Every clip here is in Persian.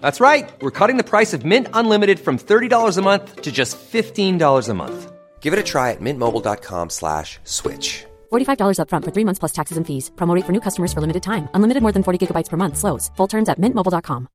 That's right. We're cutting the price of Mint Unlimited from $30 a month to just $15 a month. Give it a try at mintmobile.com slash switch. $45 upfront for three months plus taxes and fees. Promo rate for new customers for limited time. Unlimited more than 40 gigabytes per month. Slows. Full terms at mintmobile.com.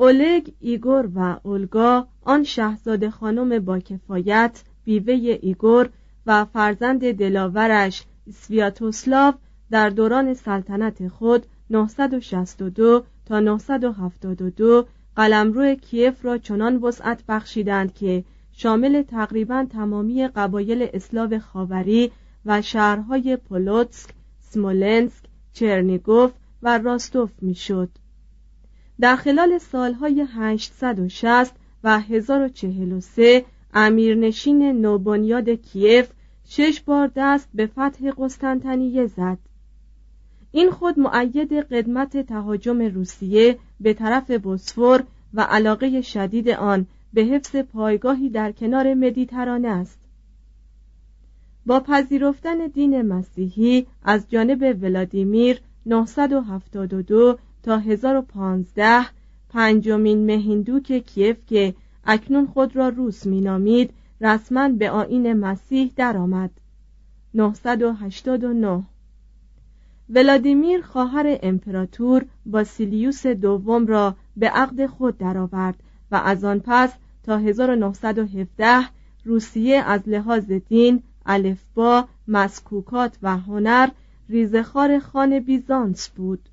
اولگ، ایگور و اولگا آن شاهزاده خانم با کفایت بیوه ایگور و فرزند دلاورش سویاتوسلاو در دوران سلطنت خود 962 تا 972 قلمرو کیف را چنان وسعت بخشیدند که شامل تقریبا تمامی قبایل اسلاو خاوری و شهرهای پولوتسک، سمولنسک، چرنیگوف و راستوف می‌شد. در خلال سالهای 860 و 1043 امیرنشین نوبنیاد کیف شش بار دست به فتح قسطنطنیه زد. این خود معید قدمت تهاجم روسیه به طرف بوسفور و علاقه شدید آن به حفظ پایگاهی در کنار مدیترانه است. با پذیرفتن دین مسیحی از جانب ولادیمیر 972 تا 1015 پنجمین مهیندوک کیف که اکنون خود را روس مینامید رسما به آین مسیح درآمد. 989 ولادیمیر خواهر امپراتور باسیلیوس دوم را به عقد خود درآورد و از آن پس تا 1917 روسیه از لحاظ دین، الفبا، مسکوکات و هنر ریزخار خان بیزانس بود.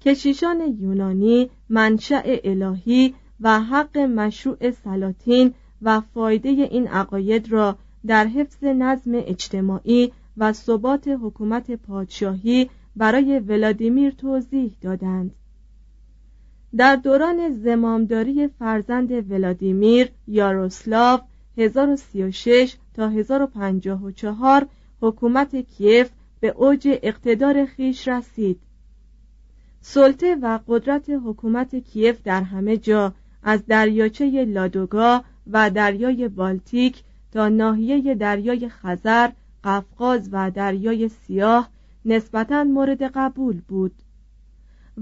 کشیشان یونانی منشأ الهی و حق مشروع سلاطین و فایده این عقاید را در حفظ نظم اجتماعی و ثبات حکومت پادشاهی برای ولادیمیر توضیح دادند. در دوران زمامداری فرزند ولادیمیر یاروسلاو 1036 تا 1054 حکومت کیف به اوج اقتدار خیش رسید. سلطه و قدرت حکومت کیف در همه جا از دریاچه لادوگا و دریای بالتیک تا ناحیه دریای خزر قفقاز و دریای سیاه نسبتا مورد قبول بود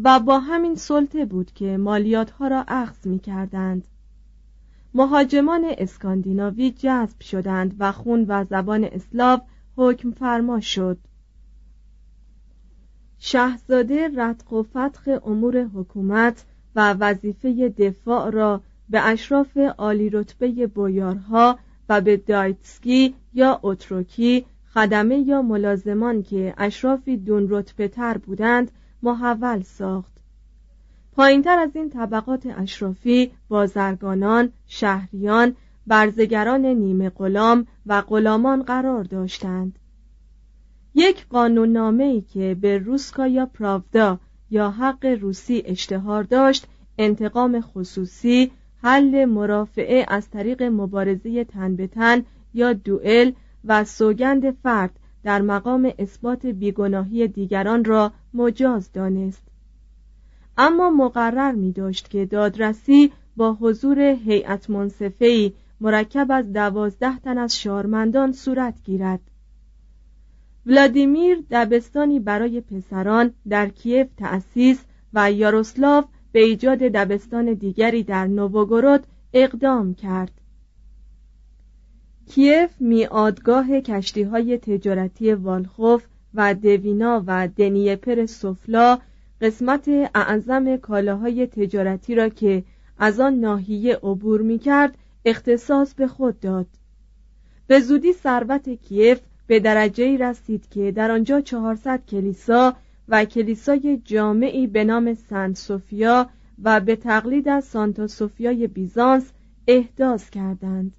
و با همین سلطه بود که مالیات ها را اخذ می کردند مهاجمان اسکاندیناوی جذب شدند و خون و زبان اسلاو حکم فرما شد. شهزاده رتق و فتق امور حکومت و وظیفه دفاع را به اشراف عالی رتبه بویارها و به دایتسکی یا اتروکی خدمه یا ملازمان که اشرافی دون رتبه تر بودند محول ساخت. پایینتر از این طبقات اشرافی بازرگانان شهریان برزگران نیمه غلام و غلامان قرار داشتند. یک قانون ای که به روسکا یا پراودا یا حق روسی اشتهار داشت انتقام خصوصی حل مرافعه از طریق مبارزه تن به تن یا دوئل و سوگند فرد در مقام اثبات بیگناهی دیگران را مجاز دانست. اما مقرر می داشت که دادرسی با حضور هیئت منصفه‌ای مرکب از دوازده تن از شارمندان صورت گیرد. ولادیمیر دبستانی برای پسران در کیف تأسیس و یاروسلاو به ایجاد دبستان دیگری در نووگورود اقدام کرد. کیف میادگاه کشتی های تجارتی والخوف و دوینا و دنیپر سفلا قسمت اعظم کالاهای تجارتی را که از آن ناحیه عبور می کرد اختصاص به خود داد. به زودی ثروت کیف به درجه رسید که در آنجا 400 کلیسا و کلیسای جامعی به نام سنت سوفیا و به تقلید از سانتا سوفیای بیزانس احداث کردند.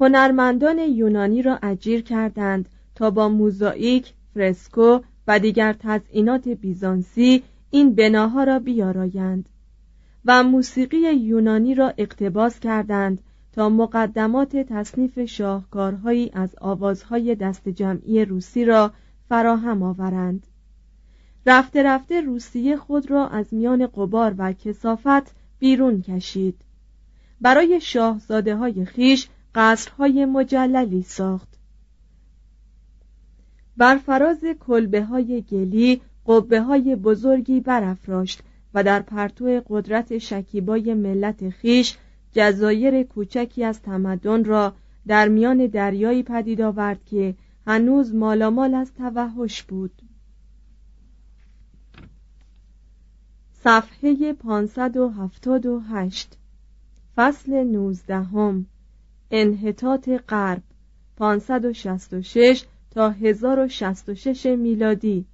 هنرمندان یونانی را اجیر کردند تا با موزاییک، فرسکو و دیگر تزئینات بیزانسی این بناها را بیارایند و موسیقی یونانی را اقتباس کردند تا مقدمات تصنیف شاهکارهایی از آوازهای دست جمعی روسی را فراهم آورند. رفته رفته روسیه خود را از میان قبار و کسافت بیرون کشید. برای شاهزاده های خیش قصرهای مجللی ساخت. بر فراز کلبه های گلی قبه های بزرگی برافراشت و در پرتو قدرت شکیبای ملت خیش جزایر کوچکی از تمدن را در میان دریایی پدید آورد که هنوز مالامال از توحش بود. صفحه 578 فصل 19 انحطاط غرب 566 تا 1066 میلادی.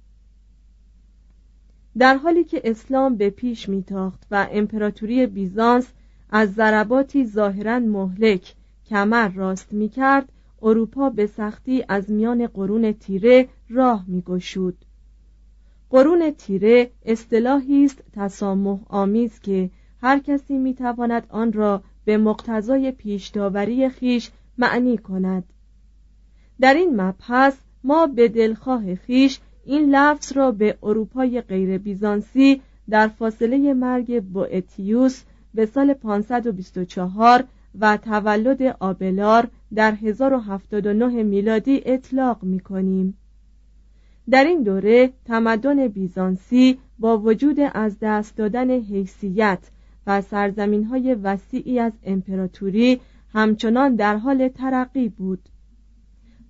در حالی که اسلام به پیش میتاخت و امپراتوری بیزانس از ضرباتی ظاهرا مهلک کمر راست می‌کرد اروپا به سختی از میان قرون تیره راه میگشود. قرون تیره اصطلاحی است تسامح آمیز که هر کسی می‌تواند آن را به مقتضای پیشداوری خیش معنی کند. در این مبحث ما به دلخواه خیش این لفظ را به اروپای غیر بیزانسی در فاصله مرگ بوئتیوس به سال 524 و تولد آبلار در 1079 میلادی اطلاق می کنیم. در این دوره تمدن بیزانسی با وجود از دست دادن حیثیت و سرزمین های وسیعی از امپراتوری همچنان در حال ترقی بود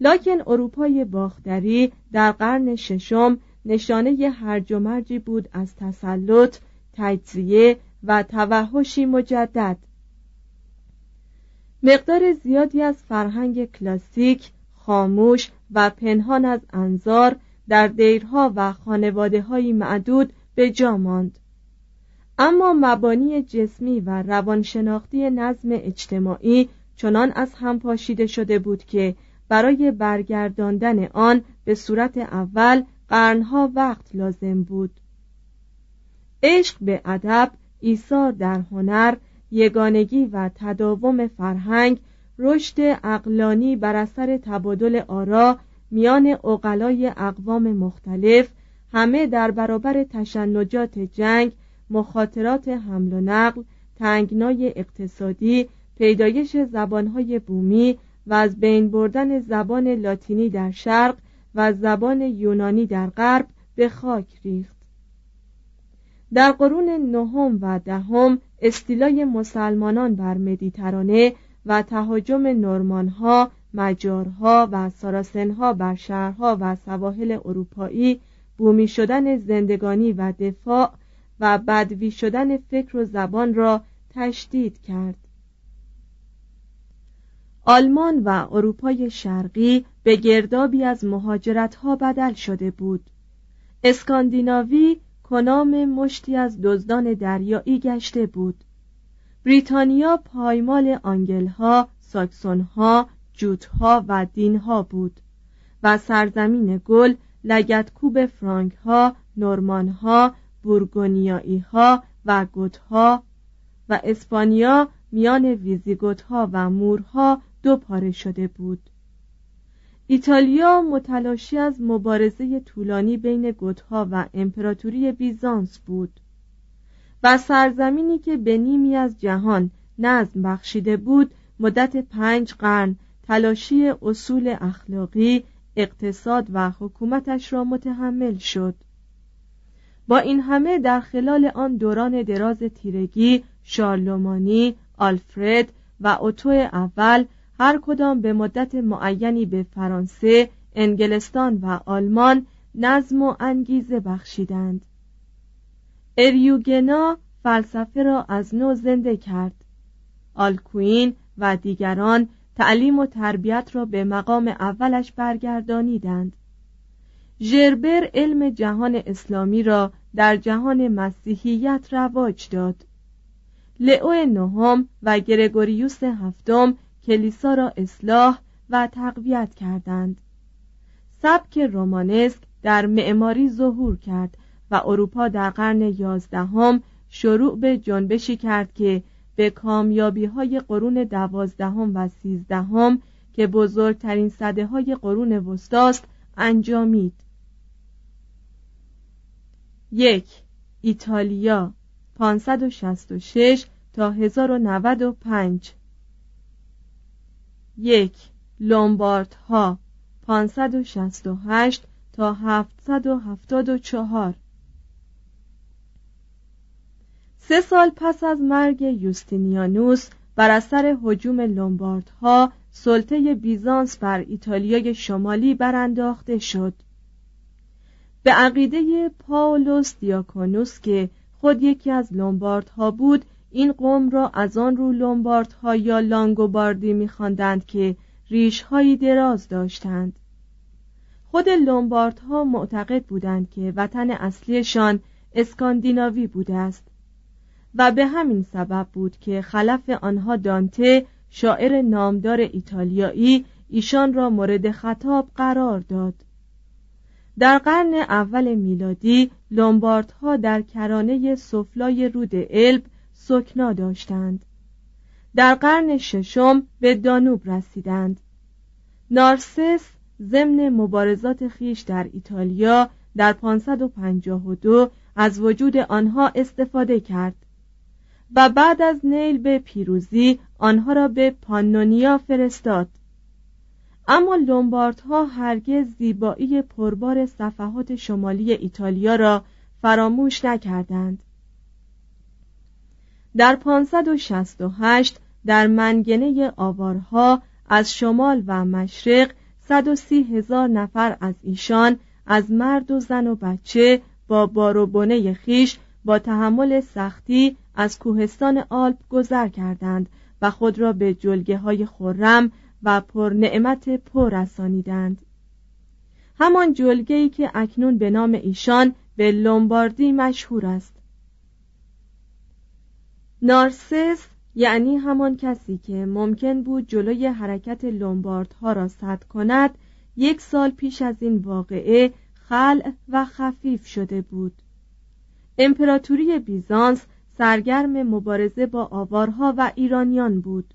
لکن اروپای باختری در قرن ششم نشانه هرج و مرجی بود از تسلط، تجزیه و توحشی مجدد مقدار زیادی از فرهنگ کلاسیک خاموش و پنهان از انظار در دیرها و خانواده های معدود به جا ماند. اما مبانی جسمی و روانشناختی نظم اجتماعی چنان از هم پاشیده شده بود که برای برگرداندن آن به صورت اول قرنها وقت لازم بود. عشق به ادب ایثار در هنر یگانگی و تداوم فرهنگ رشد اقلانی بر اثر تبادل آرا میان اقلای اقوام مختلف همه در برابر تشنجات جنگ مخاطرات حمل و نقل تنگنای اقتصادی پیدایش زبانهای بومی و از بین بردن زبان لاتینی در شرق و زبان یونانی در غرب به خاک ریخت. در قرون نهم و دهم استیلای مسلمانان بر مدیترانه و تهاجم نورمانها مجارها و ساراسنها بر شهرها و سواحل اروپایی بومی شدن زندگانی و دفاع و بدوی شدن فکر و زبان را تشدید کرد. آلمان و اروپای شرقی به گردابی از مهاجرت ها بدل شده بود. اسکاندیناوی کنام مشتی از دزدان دریایی گشته بود. بریتانیا پایمال آنگلها، ساکسونها، جوتها و دینها بود و سرزمین گل لگتکوب فرانک ها، نورمان ها، بورگونیایی ها و گوتها و اسپانیا میان ویزیگوت ها و مورها دو پاره شده بود. ایتالیا متلاشی از مبارزه طولانی بین گوتها و امپراتوری بیزانس بود و سرزمینی که به نیمی از جهان نظم بخشیده بود مدت پنج قرن تلاشی اصول اخلاقی اقتصاد و حکومتش را متحمل شد. با این همه در خلال آن دوران دراز تیرگی شارلومانی آلفرد و اوتو اول هر کدام به مدت معینی به فرانسه انگلستان و آلمان نظم و انگیزه بخشیدند. اریوگنا فلسفه را از نو زنده کرد. آلکوین و دیگران تعلیم و تربیت را به مقام اولش برگردانیدند. ژربر علم جهان اسلامی را در جهان مسیحیت رواج داد. لئو نهم و گرگوریوس هفتم کلیسا را اصلاح و تقویت کردند. سبک رومانسک در معماری ظهور کرد و اروپا در قرن یازدهم شروع به جنبشی کرد که به کامیابی های قرون دوازدهم و سیزدهم که بزرگترین صده های قرون وسطاست انجامید. یک ایتالیا 566 تا 1095 یک لومبارد ها 568 تا 774 سه سال پس از مرگ یوستینیانوس بر اثر هجوم لومباردها سلطه بیزانس بر ایتالیای شمالی برانداخته شد. به عقیده پاولوس دیاکونوس که خود یکی از لومباردها بود این قوم را از آن رو لومباردها یا لانگوباردی میخواندند که ریشهایی دراز داشتند. خود لومباردها معتقد بودند که وطن اصلیشان اسکاندیناوی بوده است و به همین سبب بود که خلف آنها دانته شاعر نامدار ایتالیایی ایشان را مورد خطاب قرار داد. در قرن اول میلادی لومباردها در کرانه سفلای رود الب سکنا داشتند. در قرن ششم به دانوب رسیدند. نارسس ضمن مبارزات خیش در ایتالیا در 552 از وجود آنها استفاده کرد و بعد از نیل به پیروزی آنها را به پانونیا فرستاد. اما لومباردها هرگز زیبایی پربار صفحات شمالی ایتالیا را فراموش نکردند. در 568 در منگنه آوارها از شمال و مشرق 130 هزار نفر از ایشان از مرد و زن و بچه با بار و بنه خیش با تحمل سختی از کوهستان آلپ گذر کردند و خود را به جلگه های خرم و پر نعمت پر رسانیدند همان جلگه ای که اکنون به نام ایشان به لومباردی مشهور است. نارسس یعنی همان کسی که ممکن بود جلوی حرکت لومباردها را صد کند یک سال پیش از این واقعه خلع و خفیف شده بود. امپراتوری بیزانس سرگرم مبارزه با آوارها و ایرانیان بود.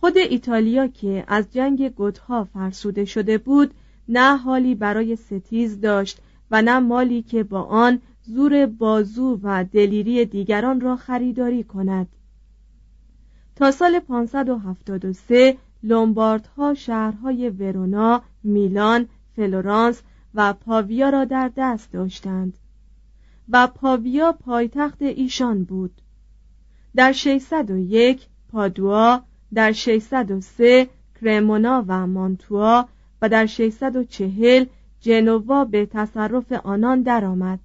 خود ایتالیا که از جنگ گوتها فرسوده شده بود نه حالی برای ستیز داشت و نه مالی که با آن زور بازو و دلیری دیگران را خریداری کند. تا سال 573 لومباردها شهرهای ورونا، میلان، فلورانس و پاویا را در دست داشتند و پاویا پایتخت ایشان بود. در 601 پادوا در 603 کرمونا و مانتوا و در 640 جنوا به تصرف آنان درآمد.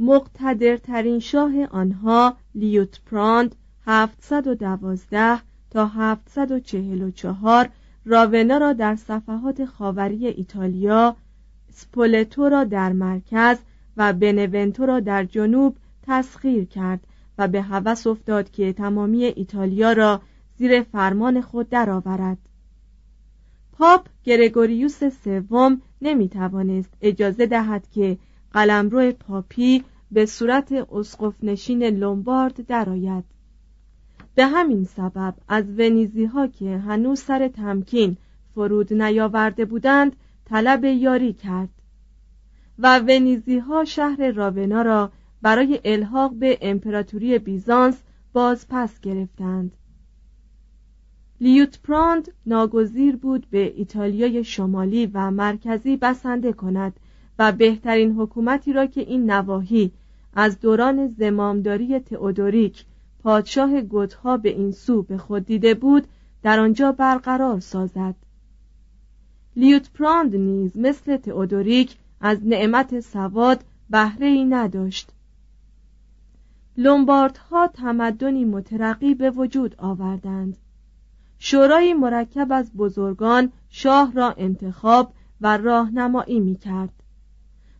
مقتدرترین شاه آنها لیوتپراند 712 تا 744 راونا را در صفحات خاوری ایتالیا سپولتو را در مرکز و بنونتو را در جنوب تسخیر کرد و به هوس افتاد که تمامی ایتالیا را زیر فرمان خود درآورد. پاپ گرگوریوس سوم نمی توانست اجازه دهد که قلمرو پاپی به صورت اسقف نشین لومبارد درآید. به همین سبب از ونیزی ها که هنوز سر تمکین فرود نیاورده بودند طلب یاری کرد و ونیزی ها شهر راونا را برای الحاق به امپراتوری بیزانس باز پس گرفتند. لیوتپراند ناگزیر بود به ایتالیای شمالی و مرکزی بسنده کند و بهترین حکومتی را که این نواحی از دوران زمامداری تئودوریک پادشاه گوتها به این سو به خود دیده بود در آنجا برقرار سازد. لیوتپراند نیز مثل تئودوریک از نعمت سواد بهره ای نداشت. لومباردها تمدنی مترقی به وجود آوردند. شورای مرکب از بزرگان شاه را انتخاب و راهنمایی می کرد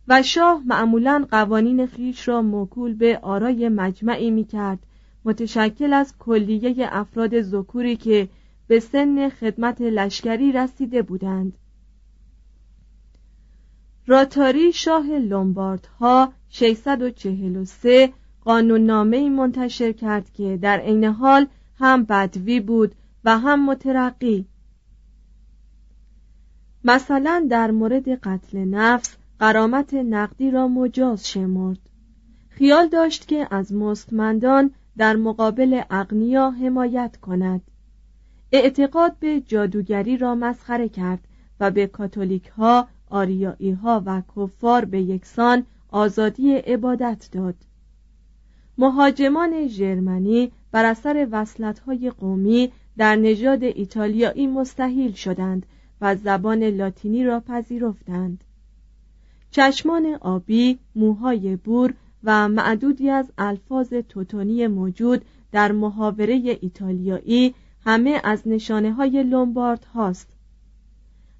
و شاه معمولا قوانین خیش را موکول به آرای مجمعی می کرد متشکل از کلیه افراد ذکوری که به سن خدمت لشکری رسیده بودند. راتاری شاه لومباردها 643 قانوننامه منتشر کرد که در عین حال هم بدوی بود و هم مترقی. مثلا در مورد قتل نفس قرامت نقدی را مجاز شمرد. خیال داشت که از مستمندان در مقابل اغنیا حمایت کند. اعتقاد به جادوگری را مسخره کرد و به کاتولیک ها آریایی ها و کفار به یکسان آزادی عبادت داد. مهاجمان ژرمنی بر اثر های قومی در نژاد ایتالیایی مستحیل شدند و زبان لاتینی را پذیرفتند. چشمان آبی، موهای بور و معدودی از الفاظ توتونی موجود در محاوره ایتالیایی همه از نشانه های لومبارد هاست.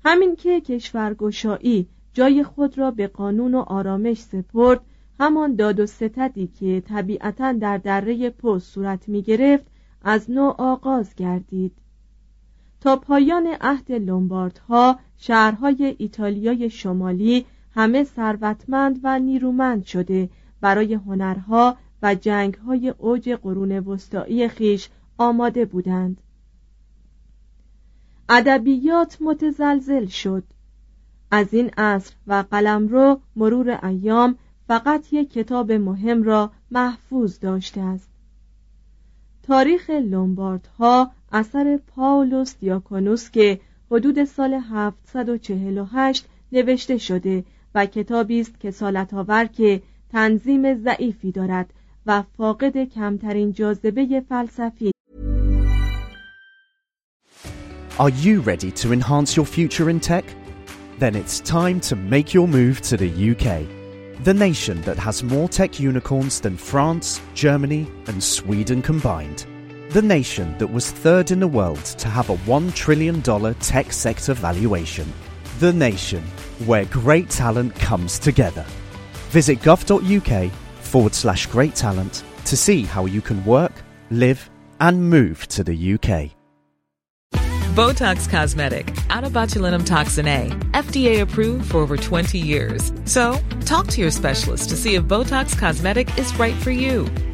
همین که کشورگشایی جای خود را به قانون و آرامش سپرد همان داد و ستدی که طبیعتا در دره پست صورت می گرفت از نوع آغاز گردید. تا پایان عهد لومباردها شهرهای ایتالیای شمالی همه ثروتمند و نیرومند شده برای هنرها و جنگهای اوج قرون وسطایی خیش آماده بودند. ادبیات متزلزل شد. از این عصر و قلمرو مرور ایام فقط یک کتاب مهم را محفوظ داشته است. تاریخ لومباردها اثر پاولوس دیاکونوس که حدود سال 748 نوشته شده و کتابی است که سالت آور که تنظیم ضعیفی دارد و فاقد کمترین جاذبه فلسفی Are you ready to enhance your future in tech? Then it's time to make your move to the UK. The nation that has more tech unicorns than France, Germany, and Sweden combined. The nation that was third in the world to have a $1 trillion tech sector valuation. the nation where great talent comes together. Visit gov.uk forward slash great talent to see how you can work, live, and move to the UK. Botox Cosmetic, out of botulinum toxin A, FDA approved for over 20 years. So, talk to your specialist to see if Botox Cosmetic is right for you.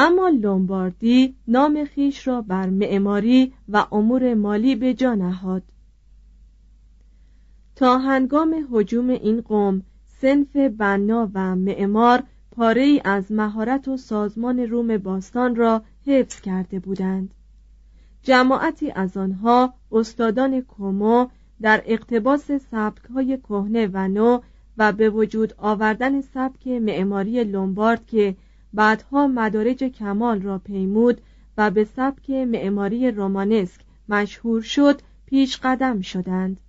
اما لومباردی نام خیش را بر معماری و امور مالی به جا نهاد. تا هنگام حجوم این قوم سنف بنا و معمار پاره ای از مهارت و سازمان روم باستان را حفظ کرده بودند. جماعتی از آنها استادان کومو در اقتباس سبکهای کهنه و نو و به وجود آوردن سبک معماری لومبارد که بعدها مدارج کمال را پیمود و به سبک معماری رومانسک مشهور شد پیش قدم شدند.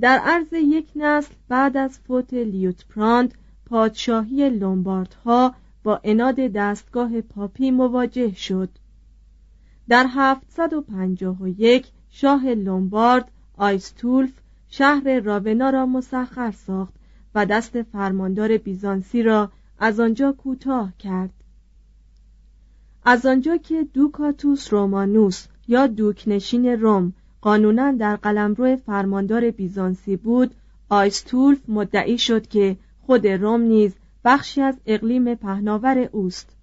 در عرض یک نسل بعد از فوت لیوتپراند پادشاهی لومباردها با عناد دستگاه پاپی مواجه شد. در 751 شاه لومبارد آیستولف شهر راونا را مسخر ساخت و دست فرماندار بیزانسی را از آنجا کوتاه کرد. از آنجا که دوکاتوس رومانوس یا دوکنشین روم قانونا در قلمرو فرماندار بیزانسی بود آیستولف مدعی شد که خود روم نیز بخشی از اقلیم پهناور اوست.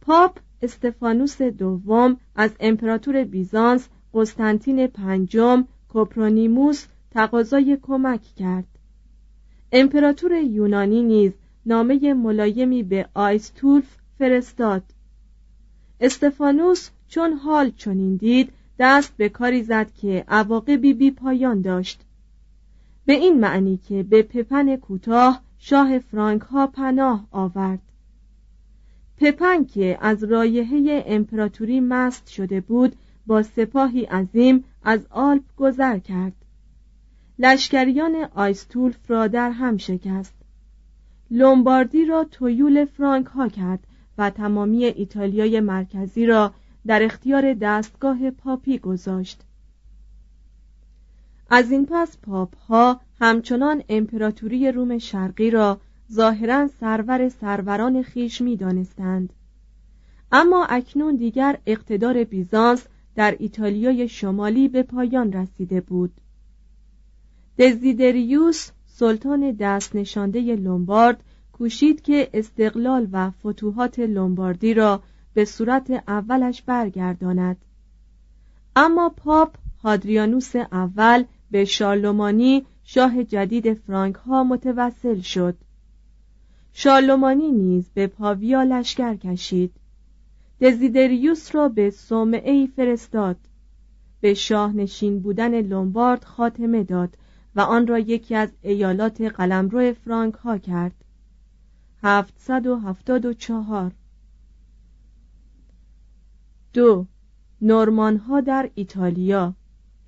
پاپ استفانوس دوم از امپراتور بیزانس قسطنطین پنجم کوپرونیموس تقاضای کمک کرد. امپراتور یونانی نیز نامه ملایمی به آیستولف فرستاد. استفانوس چون حال چنین دید دست به کاری زد که عواقبی بی پایان داشت. به این معنی که به پپن کوتاه شاه فرانک ها پناه آورد. پپن که از رایحه امپراتوری مست شده بود با سپاهی عظیم از آلپ گذر کرد. لشکریان آیستولف را در هم شکست. لومباردی را تویول فرانک ها کرد و تمامی ایتالیای مرکزی را در اختیار دستگاه پاپی گذاشت. از این پس پاپ ها همچنان امپراتوری روم شرقی را ظاهرا سرور سروران خیش می دانستند. اما اکنون دیگر اقتدار بیزانس در ایتالیای شمالی به پایان رسیده بود. دزیدریوس سلطان دست نشانده لومبارد کوشید که استقلال و فتوحات لومباردی را به صورت اولش برگرداند. اما پاپ هادریانوس اول به شارلومانی شاه جدید فرانک ها متوسل شد. شارلومانی نیز به پاویا لشکر کشید. دزیدریوس را به صومعه ای فرستاد. به شاه نشین بودن لومبارد خاتمه داد و آن را یکی از ایالات قلمرو فرانک ها کرد. 774 دو. نورمان ها در ایتالیا.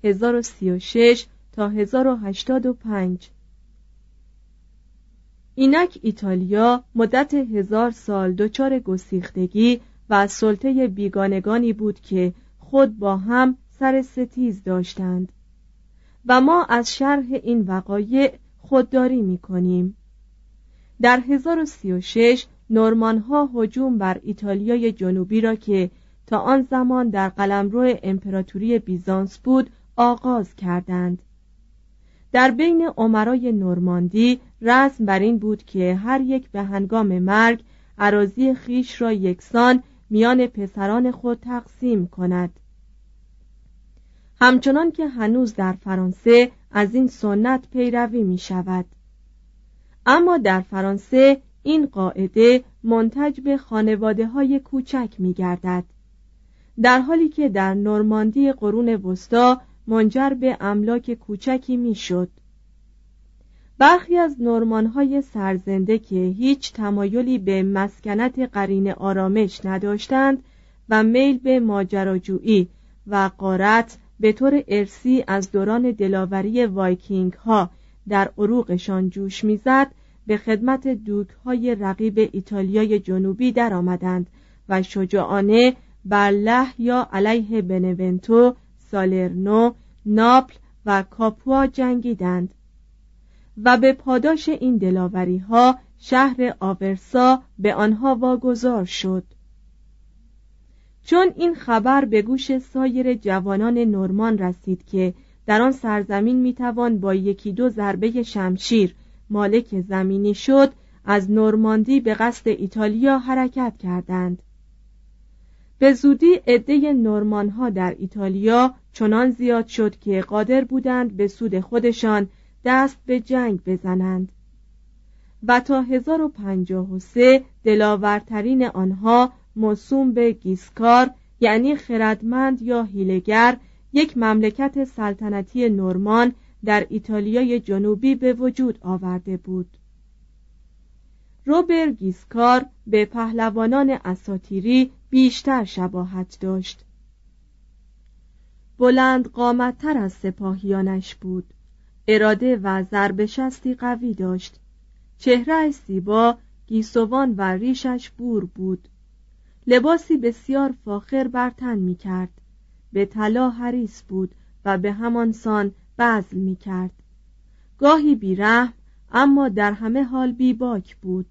1036 تا 1085 اینک ایتالیا مدت هزار سال دچار گسیختگی و سلطه بیگانگانی بود که خود با هم سر ستیز داشتند. و ما از شرح این وقایع خودداری می کنیم در 1036 نورمان ها هجوم بر ایتالیای جنوبی را که تا آن زمان در قلمرو امپراتوری بیزانس بود آغاز کردند. در بین عمرای نورماندی رسم بر این بود که هر یک به هنگام مرگ عراضی خیش را یکسان میان پسران خود تقسیم کند. همچنان که هنوز در فرانسه از این سنت پیروی می شود اما در فرانسه این قاعده منتج به خانواده های کوچک می گردد در حالی که در نورماندی قرون وسطا منجر به املاک کوچکی می‌شد. برخی از های سرزنده که هیچ تمایلی به مسکنت قرین آرامش نداشتند و میل به ماجراجویی و قارت به طور ارسی از دوران دلاوری وایکینگ ها در عروقشان جوش می‌زد به خدمت دوک های رقیب ایتالیای جنوبی درآمدند و شجاعانه بر یا علیه بنونتو سالرنو ناپل و کاپوا جنگیدند و به پاداش این دلاوری ها شهر آورسا به آنها واگذار شد. چون این خبر به گوش سایر جوانان نورمان رسید که در آن سرزمین می‌توان با یکی دو ضربه شمشیر مالک زمینی شد از نورماندی به قصد ایتالیا حرکت کردند. به زودی عده نورمان ها در ایتالیا چنان زیاد شد که قادر بودند به سود خودشان دست به جنگ بزنند. و تا 1053 دلاورترین آنها موسوم به گیسکار یعنی خردمند یا هیلگر یک مملکت سلطنتی نورمان در ایتالیای جنوبی به وجود آورده بود. روبر گیسکار به پهلوانان اساتیری بیشتر شباهت داشت. بلند قامتتر از سپاهیانش بود. اراده و ضربشستی قوی داشت. چهره زیبا گیسوان و ریشش بور بود. لباسی بسیار فاخر بر تن می کرد به طلا حریص بود و به همان سان بزل می کرد گاهی بیرحم اما در همه حال بیباک بود.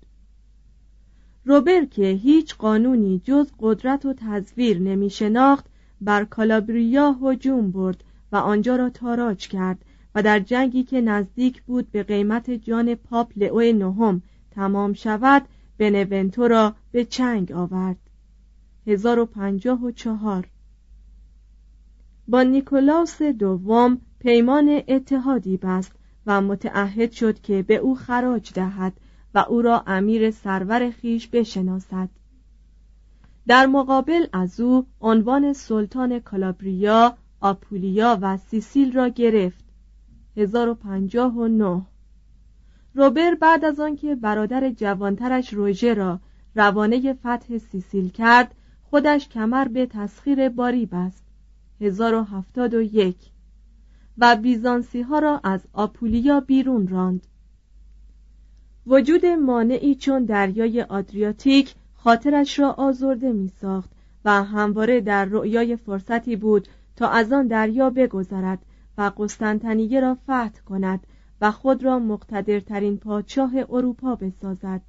روبر که هیچ قانونی جز قدرت و تزویر نمی شناخت بر کالابریا هجوم برد و آنجا را تاراج کرد و در جنگی که نزدیک بود به قیمت جان پاپ لئو نهم تمام شود بنونتو را به چنگ آورد. 1054 با نیکولاس دوم پیمان اتحادی بست و متعهد شد که به او خراج دهد و او را امیر سرور خیش بشناسد. در مقابل از او عنوان سلطان کالابریا، آپولیا و سیسیل را گرفت. 1059 روبر بعد از آنکه برادر جوانترش روژه را روانه فتح سیسیل کرد خودش کمر به تسخیر باری بست 1071 و بیزانسی ها را از آپولیا بیرون راند. وجود مانعی چون دریای آدریاتیک خاطرش را آزرده می ساخت و همواره در رؤیای فرصتی بود تا از آن دریا بگذرد و قسطنطنیه را فتح کند و خود را مقتدرترین پادشاه اروپا بسازد.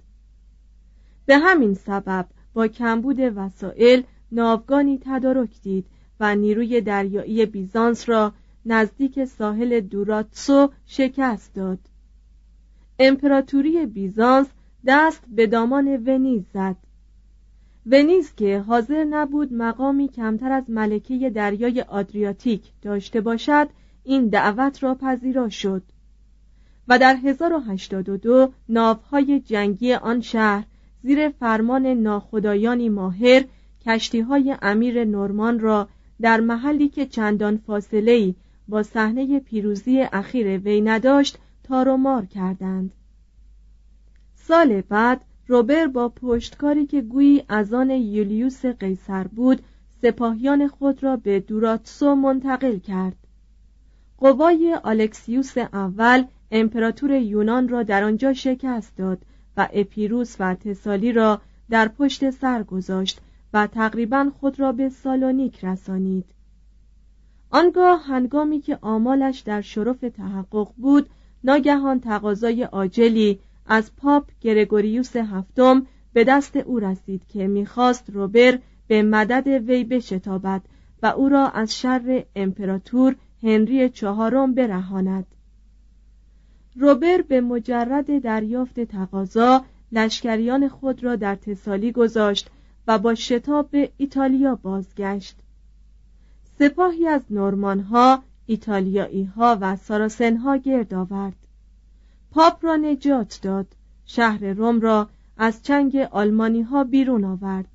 به همین سبب با کمبود وسایل ناوگانی تدارک دید و نیروی دریایی بیزانس را نزدیک ساحل دوراتسو شکست داد. امپراتوری بیزانس دست به دامان ونیز زد. ونیز که حاضر نبود مقامی کمتر از ملکه دریای آدریاتیک داشته باشد این دعوت را پذیرا شد و در 1082 ناوهای جنگی آن شهر زیر فرمان ناخدایانی ماهر کشتی های امیر نورمان را در محلی که چندان فاصله با صحنه پیروزی اخیر وی نداشت تارومار کردند. سال بعد روبر با پشتکاری که گویی از آن یولیوس قیصر بود سپاهیان خود را به دوراتسو منتقل کرد. قوای الکسیوس اول امپراتور یونان را در آنجا شکست داد و اپیروس و تسالی را در پشت سر گذاشت و تقریبا خود را به سالونیک رسانید. آنگاه هنگامی که آمالش در شرف تحقق بود ناگهان تقاضای عاجلی از پاپ گرگوریوس هفتم به دست او رسید که می‌خواست روبر به مدد وی بشتابد و او را از شر امپراتور هنری چهارم برهاند. روبر به مجرد دریافت تقاضا لشکریان خود را در تسالی گذاشت و با شتاب به ایتالیا بازگشت. سپاهی از نورمانها ایتالیایی ها و ساراسن ها گرد آورد. پاپ را نجات داد. شهر روم را از چنگ آلمانی ها بیرون آورد.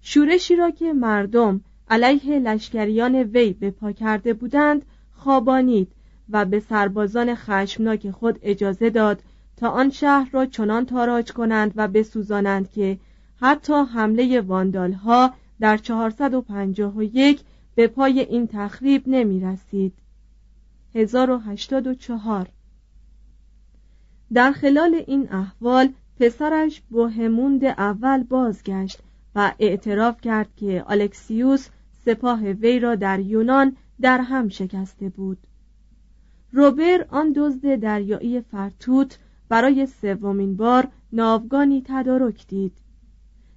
شورشی را که مردم علیه لشکریان وی به پا کرده بودند خوابانید و به سربازان خشمناک خود اجازه داد تا آن شهر را چنان تاراج کنند و بسوزانند که حتی حمله واندال ها در 451 به پای این تخریب نمی رسید 1084 در خلال این احوال پسرش بوهموند اول بازگشت و اعتراف کرد که الکسیوس سپاه وی را در یونان در هم شکسته بود. روبر آن دزد دریایی فرتوت برای سومین بار ناوگانی تدارک دید.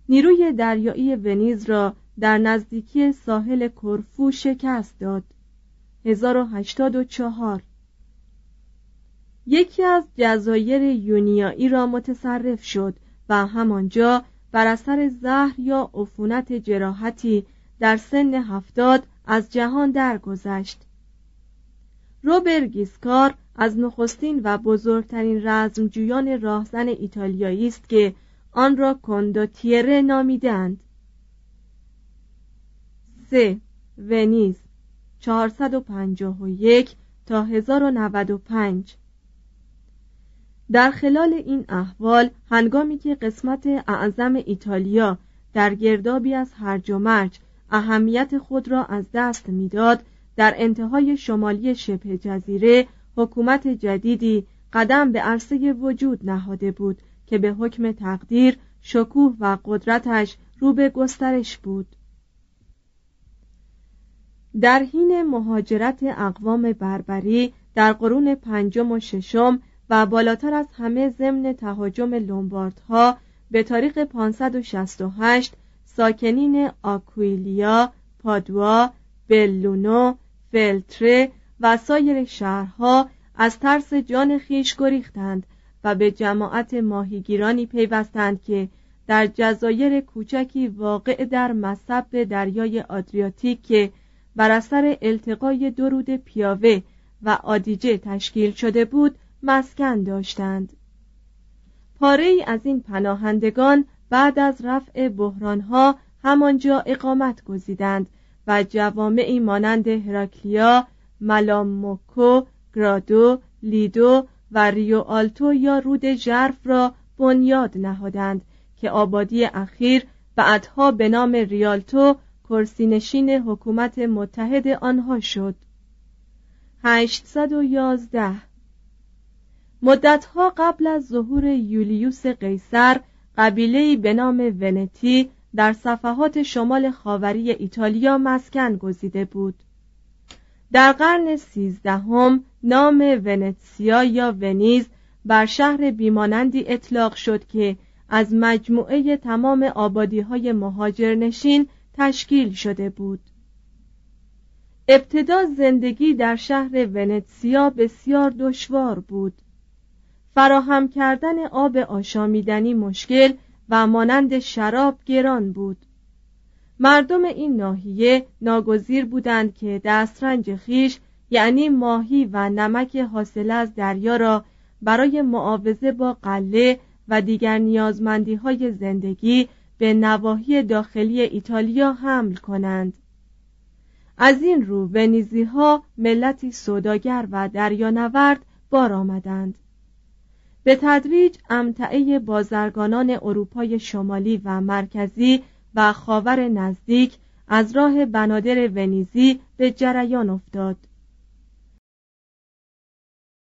نیروی دریایی ونیز را در نزدیکی ساحل کرفو شکست داد. 1084 یکی از جزایر یونیایی را متصرف شد و همانجا بر اثر زهر یا عفونت جراحتی در سن هفتاد از جهان درگذشت. روبرگیسکار از نخستین و بزرگترین رزمجویان راهزن ایتالیایی است که آن را کندوتیره نامیدند 3. ونیز 451 تا 1095 در خلال این احوال هنگامی که قسمت اعظم ایتالیا در گردابی از هرج و مرج اهمیت خود را از دست می‌داد در انتهای شمالی شبه جزیره حکومت جدیدی قدم به عرصه وجود نهاده بود که به حکم تقدیر شکوه و قدرتش رو به گسترش بود. در حین مهاجرت اقوام بربری در قرون پنجم و ششم و بالاتر از همه ضمن تهاجم لومباردها به تاریخ 568 ساکنین آکویلیا، پادوا، بلونو، فلتره و سایر شهرها از ترس جان خیش گریختند و به جماعت ماهیگیرانی پیوستند که در جزایر کوچکی واقع در مصب دریای آدریاتیک که بر اثر التقای درود پیاوه و آدیجه تشکیل شده بود مسکن داشتند. پاره ای از این پناهندگان بعد از رفع بحرانها همانجا اقامت گزیدند و جوامعی مانند هراکلیا، ملاموکو، گرادو، لیدو و ریو آلتو یا رود ژرف را بنیاد نهادند که آبادی اخیر بعدها به نام ریالتو کرسینشین حکومت متحد آنها شد. 811 مدتها قبل از ظهور یولیوس قیصر قبیله‌ای به نام ونتی در صفحات شمال خاوری ایتالیا مسکن گزیده بود. در قرن سیزدهم نام ونتسیا یا ونیز بر شهر بیمانندی اطلاق شد که از مجموعه تمام آبادی های مهاجرنشین تشکیل شده بود. ابتدا زندگی در شهر ونتسیا بسیار دشوار بود. فراهم کردن آب آشامیدنی مشکل و مانند شراب گران بود. مردم این ناحیه ناگزیر بودند که دسترنج خیش یعنی ماهی و نمک حاصل از دریا را برای معاوضه با قله و دیگر نیازمندی های زندگی به نواحی داخلی ایتالیا حمل کنند. از این رو ونیزی ها ملتی سوداگر و دریانورد بار آمدند. به تدریج امتعه بازرگانان اروپای شمالی و مرکزی و خاور نزدیک از راه بنادر ونیزی به جریان افتاد.